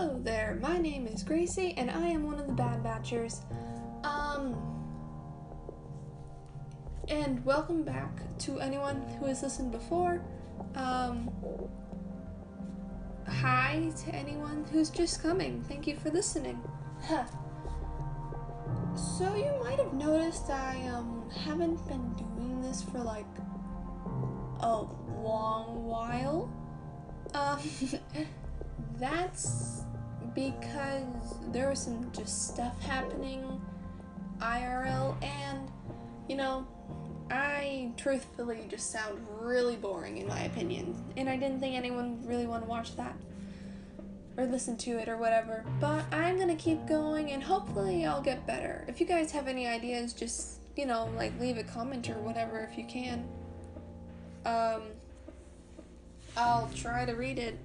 Hello there, my name is Gracie and I am one of the Bad Batchers. Um, and welcome back to anyone who has listened before. Um, hi to anyone who's just coming. Thank you for listening. Huh. So you might have noticed I um haven't been doing this for like a long while. Um, that's because there was some just stuff happening IRL, and you know, I truthfully just sound really boring in my opinion, and I didn't think anyone really want to watch that or listen to it or whatever. But I'm gonna keep going, and hopefully, I'll get better. If you guys have any ideas, just you know, like leave a comment or whatever if you can. Um, I'll try to read it.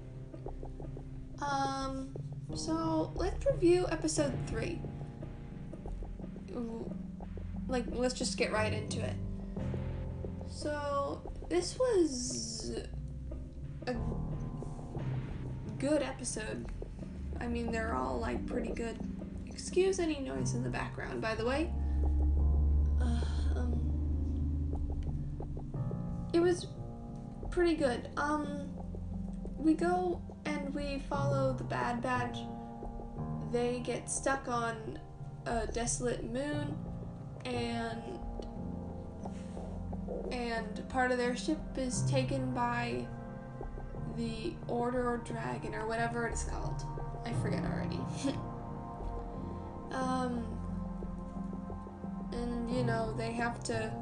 Um, so let's review episode three. Like, let's just get right into it. So, this was a good episode. I mean, they're all like pretty good. Excuse any noise in the background, by the way. Uh, um, it was pretty good. Um, we go we follow the Bad Batch. They get stuck on a desolate moon, and and part of their ship is taken by the Order or Dragon or whatever it's called. I forget already. um, and you know they have to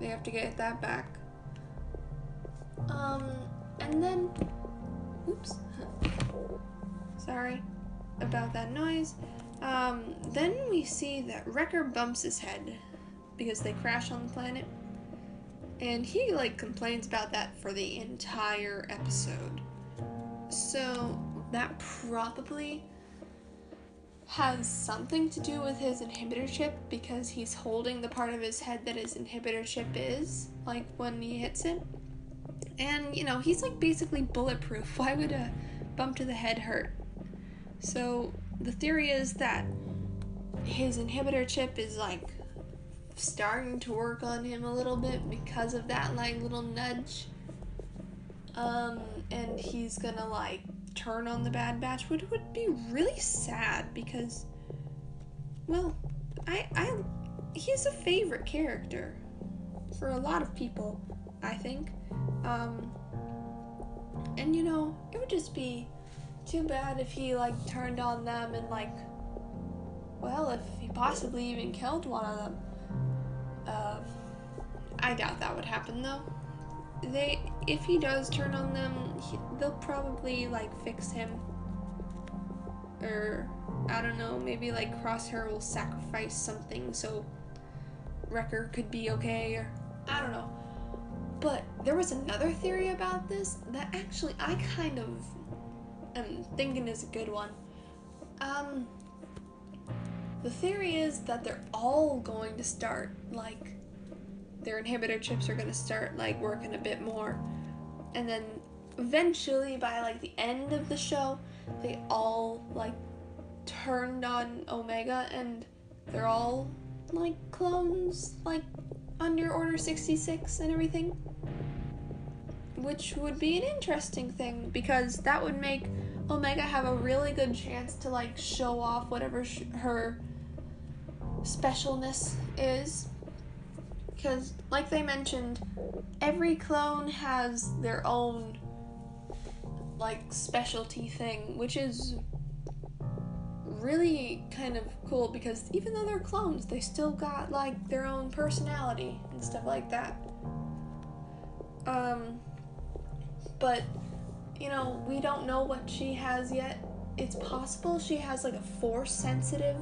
they have to get that back. Um, and then, oops, sorry about that noise. Um, then we see that Wrecker bumps his head because they crash on the planet, and he like complains about that for the entire episode. So that probably has something to do with his inhibitor chip because he's holding the part of his head that his inhibitor chip is, like when he hits it. And, you know, he's like basically bulletproof. Why would a bump to the head hurt? So, the theory is that his inhibitor chip is like starting to work on him a little bit because of that like little nudge. Um, and he's gonna like turn on the Bad Batch, which would be really sad because, well, I, I, he's a favorite character for a lot of people, I think. Um, and you know, it would just be too bad if he like turned on them and like, well, if he possibly even killed one of them. Uh, I doubt that would happen though. They, if he does turn on them, he, they'll probably like fix him. Or I don't know, maybe like Crosshair will sacrifice something so Wrecker could be okay, or I don't know. But there was another theory about this that actually I kind of am thinking is a good one. Um, the theory is that they're all going to start like their inhibitor chips are going to start like working a bit more, and then eventually by like the end of the show, they all like turned on Omega and they're all like clones like under Order 66 and everything. Which would be an interesting thing because that would make Omega have a really good chance to like show off whatever sh- her specialness is. Because, like they mentioned, every clone has their own like specialty thing, which is really kind of cool because even though they're clones, they still got like their own personality and stuff like that. Um, but you know, we don't know what she has yet. It's possible she has like a force sensitive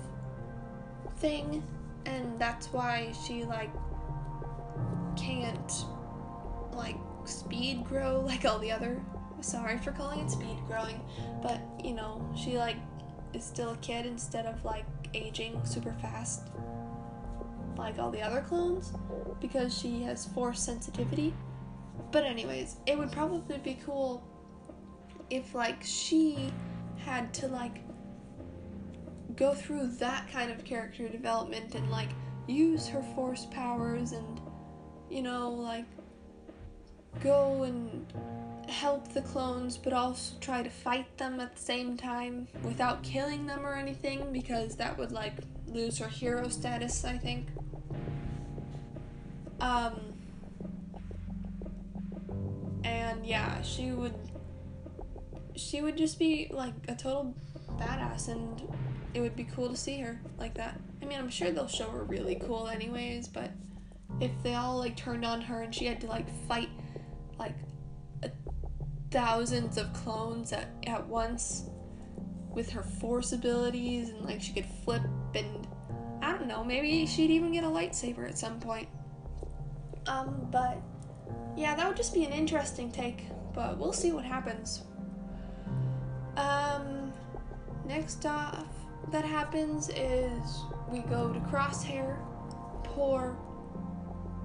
thing, and that's why she like can't like speed grow like all the other. Sorry for calling it speed growing, but you know, she like is still a kid instead of like aging super fast like all the other clones because she has force sensitivity. But anyways, it would probably be cool if like she had to like go through that kind of character development and like use her force powers and you know like go and help the clones but also try to fight them at the same time without killing them or anything because that would like lose her hero status I think um and yeah she would she would just be like a total badass and it would be cool to see her like that. I mean, I'm sure they'll show her really cool anyways, but if they all like turned on her and she had to like fight like thousands of clones at, at once with her force abilities and like she could flip and I don't know, maybe she'd even get a lightsaber at some point. Um, but yeah, that would just be an interesting take, but we'll see what happens. Um, next off that happens is we go to Crosshair. Poor,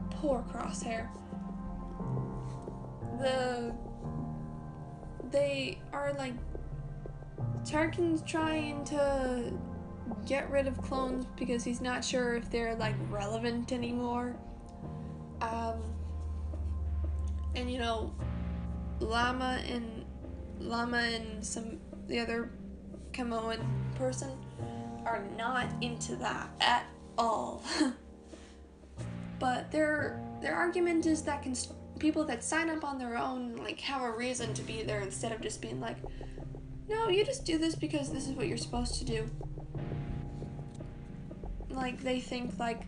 poor Crosshair. The they are like Tarkin's trying to get rid of clones because he's not sure if they're like relevant anymore. Um, and you know, Lama and Lama and some the other Kaminoan person are not into that at all. but their their argument is that cons- people that sign up on their own like have a reason to be there instead of just being like, no, you just do this because this is what you're supposed to do. Like they think like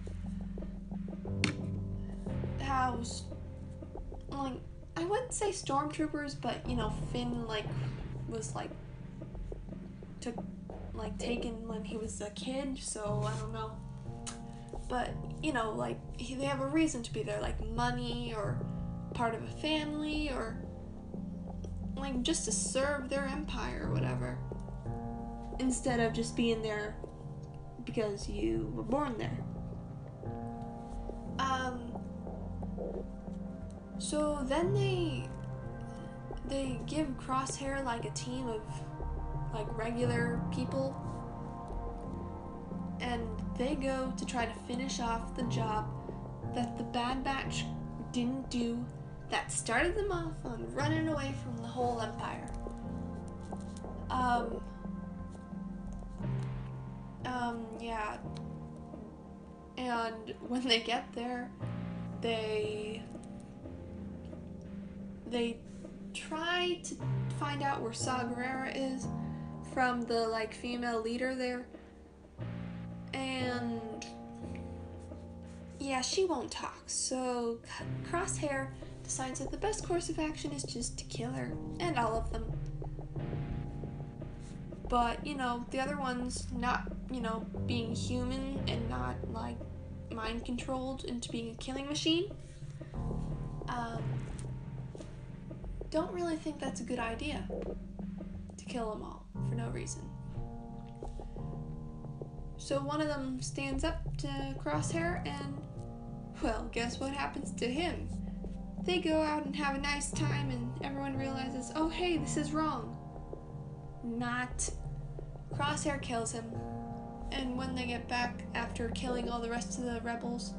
how like I wouldn't say stormtroopers, but you know Finn like was like took like taken when he was a kid, so I don't know. But you know, like he, they have a reason to be there, like money or part of a family or like just to serve their empire or whatever. Instead of just being there because you were born there. Um so then they they give Crosshair like a team of like regular people and they go to try to finish off the job that the Bad Batch didn't do that started them off on running away from the whole empire. Um, um, yeah. And when they get there, they they try to find out where Saw Gerrera is from the like female leader there. And yeah, she won't talk. So Crosshair decides that the best course of action is just to kill her and all of them. But, you know, the other ones not, you know, being human and not like mind controlled into being a killing machine. Um, don't really think that's a good idea to kill them all for no reason. So one of them stands up to Crosshair, and well, guess what happens to him? They go out and have a nice time, and everyone realizes, oh hey, this is wrong. Not. Crosshair kills him, and when they get back after killing all the rest of the rebels,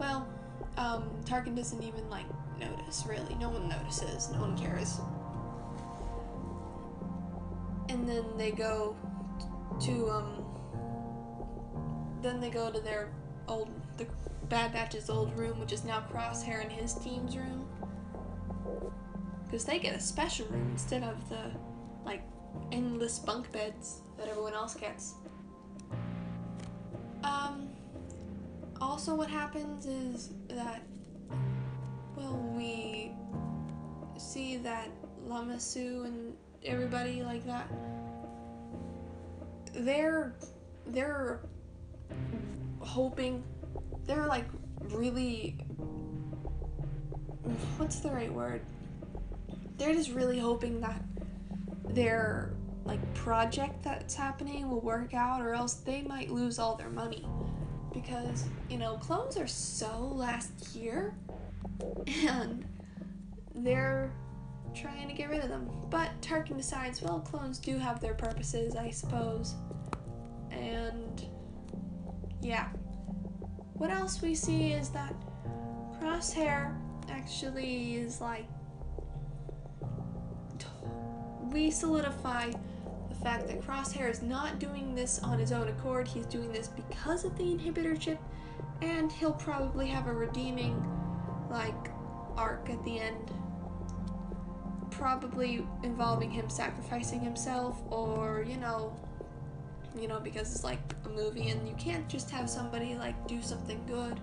well, um, Tarkin doesn't even like notice, really. No one notices, no one cares and then they go to um then they go to their the Bad Batch's old room, which is now Crosshair and his team's room. Because they get a special room instead of the like endless bunk beds that everyone else gets. Um also what happens is that well we see that Lama Su and everybody like that they're they're hoping they're like really what's the right word they're just really hoping that their like project that's happening will work out or else they might lose all their money because you know clones are so last year and they're trying to get rid of them. But Tarkin decides, well, clones do have their purposes, I suppose. And yeah. What else we see is that Crosshair actually is like. We solidify the fact that Crosshair is not doing this on his own accord, he's doing this because of the inhibitor chip, and he'll probably have a redeeming, like, arc at the end probably involving him sacrificing himself or you know you know because it's like a movie and you can't just have somebody like do something good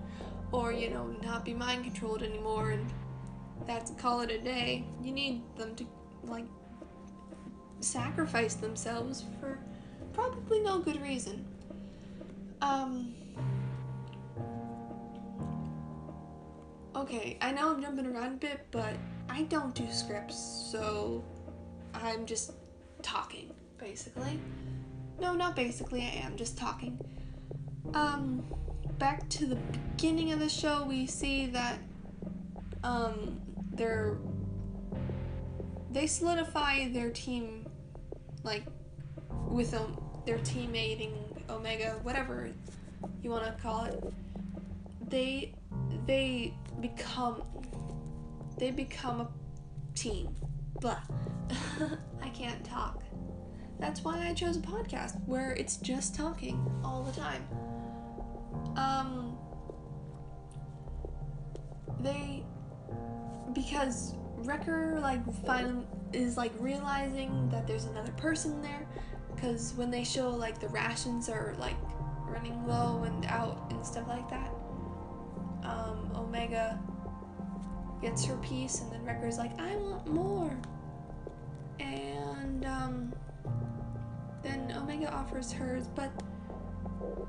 or you know not be mind controlled anymore and that's call it a day you need them to like sacrifice themselves for probably no good reason um okay i know i'm jumping around a bit but I don't do scripts, so I'm just talking, basically. No, not basically, I am just talking. Um, back to the beginning of the show, we see that, um, they're. They solidify their team, like, with um, their teammating Omega, whatever you want to call it. They they become they become a team. Blah. I can't talk. That's why I chose a podcast where it's just talking all the time. Um, they because Wrecker like finally is like realizing that there's another person there because when they show like the rations are like running low and out and stuff like that um, Omega gets her piece, and then Wrecker's like, I want more. And um, Omega offers hers, but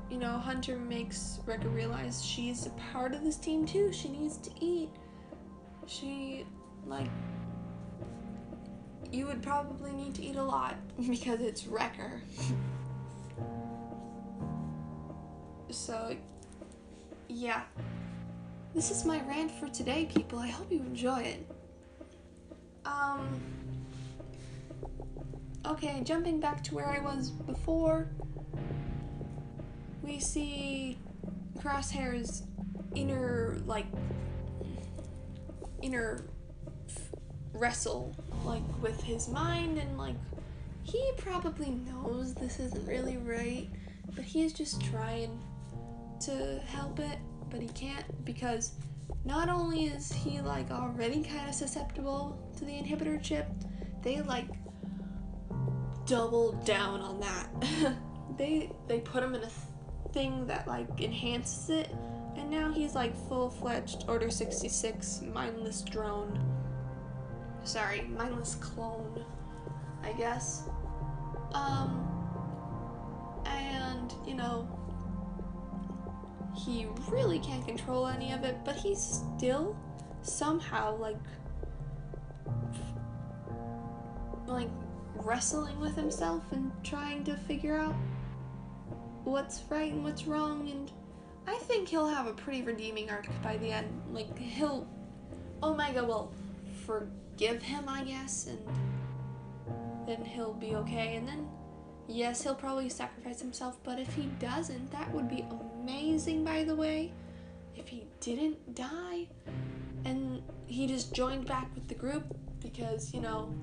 you know, Hunter makes Wrecker realize she's a part of this team too. She needs to eat. She, like, you would probably need to eat a lot because it's Wrecker. so, yeah. This is my rant for today, people. I hope you enjoy it. Um. Okay, jumping back to where I was before, we see Crosshair's inner, like, inner wrestle, like, with his mind, and, like, he probably knows this isn't really right, but he's just trying to help it but he can't because not only is he like already kind of susceptible to the inhibitor chip, they like double down on that. they they put him in a thing that like enhances it, and now he's like full-fledged Order 66 mindless drone. Sorry, mindless clone, I guess. Um, and you know, he really can't control any of it, but he's still somehow like like wrestling with himself and trying to figure out what's right and what's wrong and I think he'll have a pretty redeeming arc by the end. Like he'll oh Omega will forgive him, I guess, and then he'll be okay and then Yes, he'll probably sacrifice himself, but if he doesn't, that would be amazing, by the way. If he didn't die and he just joined back with the group because, you know,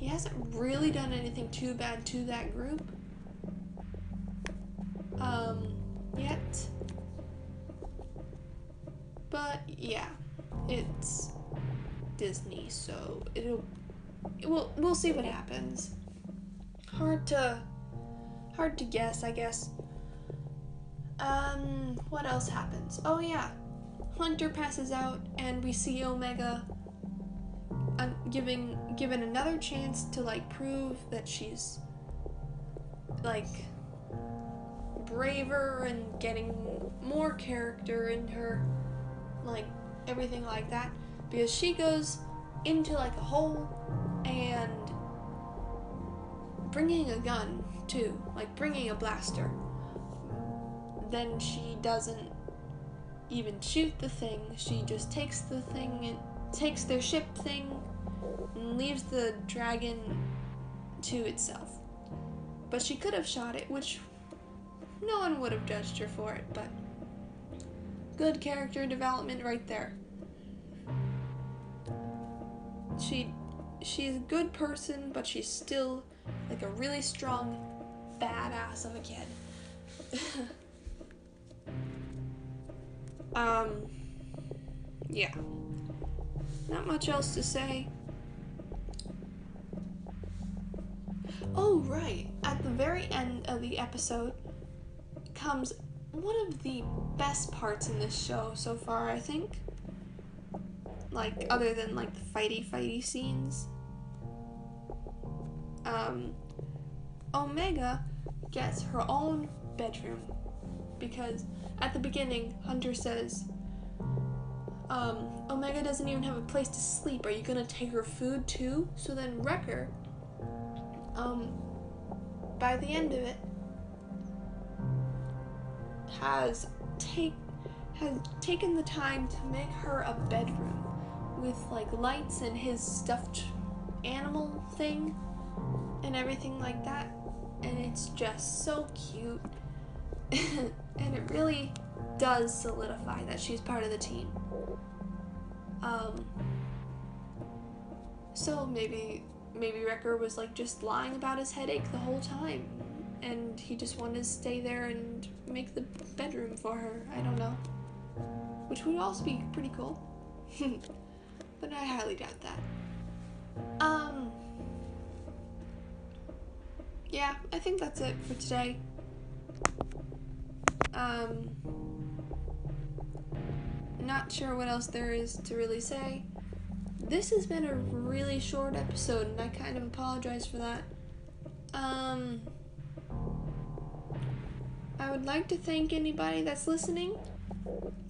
he hasn't really done anything too bad to that group. Um, yet. But yeah, it's Disney, so it'll we'll we'll see what happens. Hard to hard to guess, I guess. Um, what else happens? Oh yeah, Hunter passes out, and we see Omega uh, giving given another chance to like prove that she's like braver and getting more character in her, like everything like that, because she goes into like a hole and bringing a gun too, like bringing a blaster. Then she doesn't even shoot the thing. She just takes the thing and takes their ship thing and leaves the dragon to itself. But she could have shot it, which no one would have judged her for it, but good character development right there. She she's a good person, but she's still like a really strong badass of a kid. um yeah. Not much else to say. Oh, right. At the very end of the episode comes one of the best parts in this show so far, I think. Like, other than like the fighty fighty scenes. Um, Omega gets her own bedroom because at the beginning, Hunter says, um, Omega doesn't even have a place to sleep. Are you gonna take her food too? So then Wrecker, um, by the end of it, has take has taken the time to make her a bedroom with like lights and his stuffed animal thing and everything like that. And it's just so cute. and it really does solidify that she's part of the team. Um, so maybe maybe Wrecker was like just lying about his headache the whole time, and he just wanted to stay there and make the bedroom for her. I don't know, which would also be pretty cool, but I highly doubt that. Um. Yeah, I think that's it for today. Um not sure what else there is to really say. This has been a really short episode, and I kind of apologize for that. Um, I would like to thank anybody that's listening.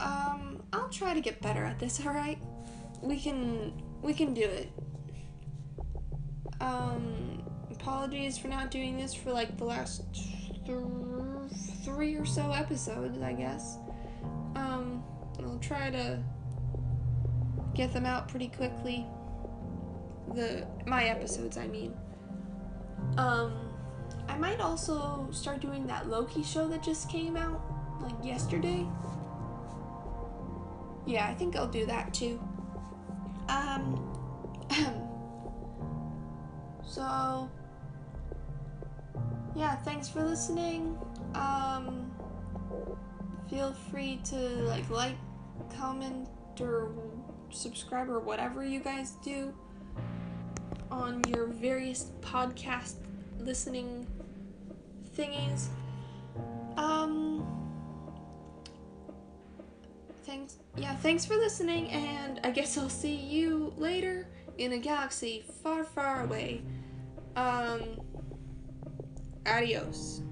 Um, I'll try to get better at this. All right, we can we can do it. Um, apologies for not doing this for like the last th- three or so episodes, I guess. Um. Try to get them out pretty quickly. The my episodes, I mean. Um, I might also start doing that Loki show that just came out like yesterday. Yeah, I think I'll do that too. Um, so yeah, thanks for listening. Um, feel free to like like comment or subscribe or whatever you guys do on your various podcast listening thingies. Um thanks yeah, thanks for listening and I guess I'll see you later in a galaxy far far away. Um adios.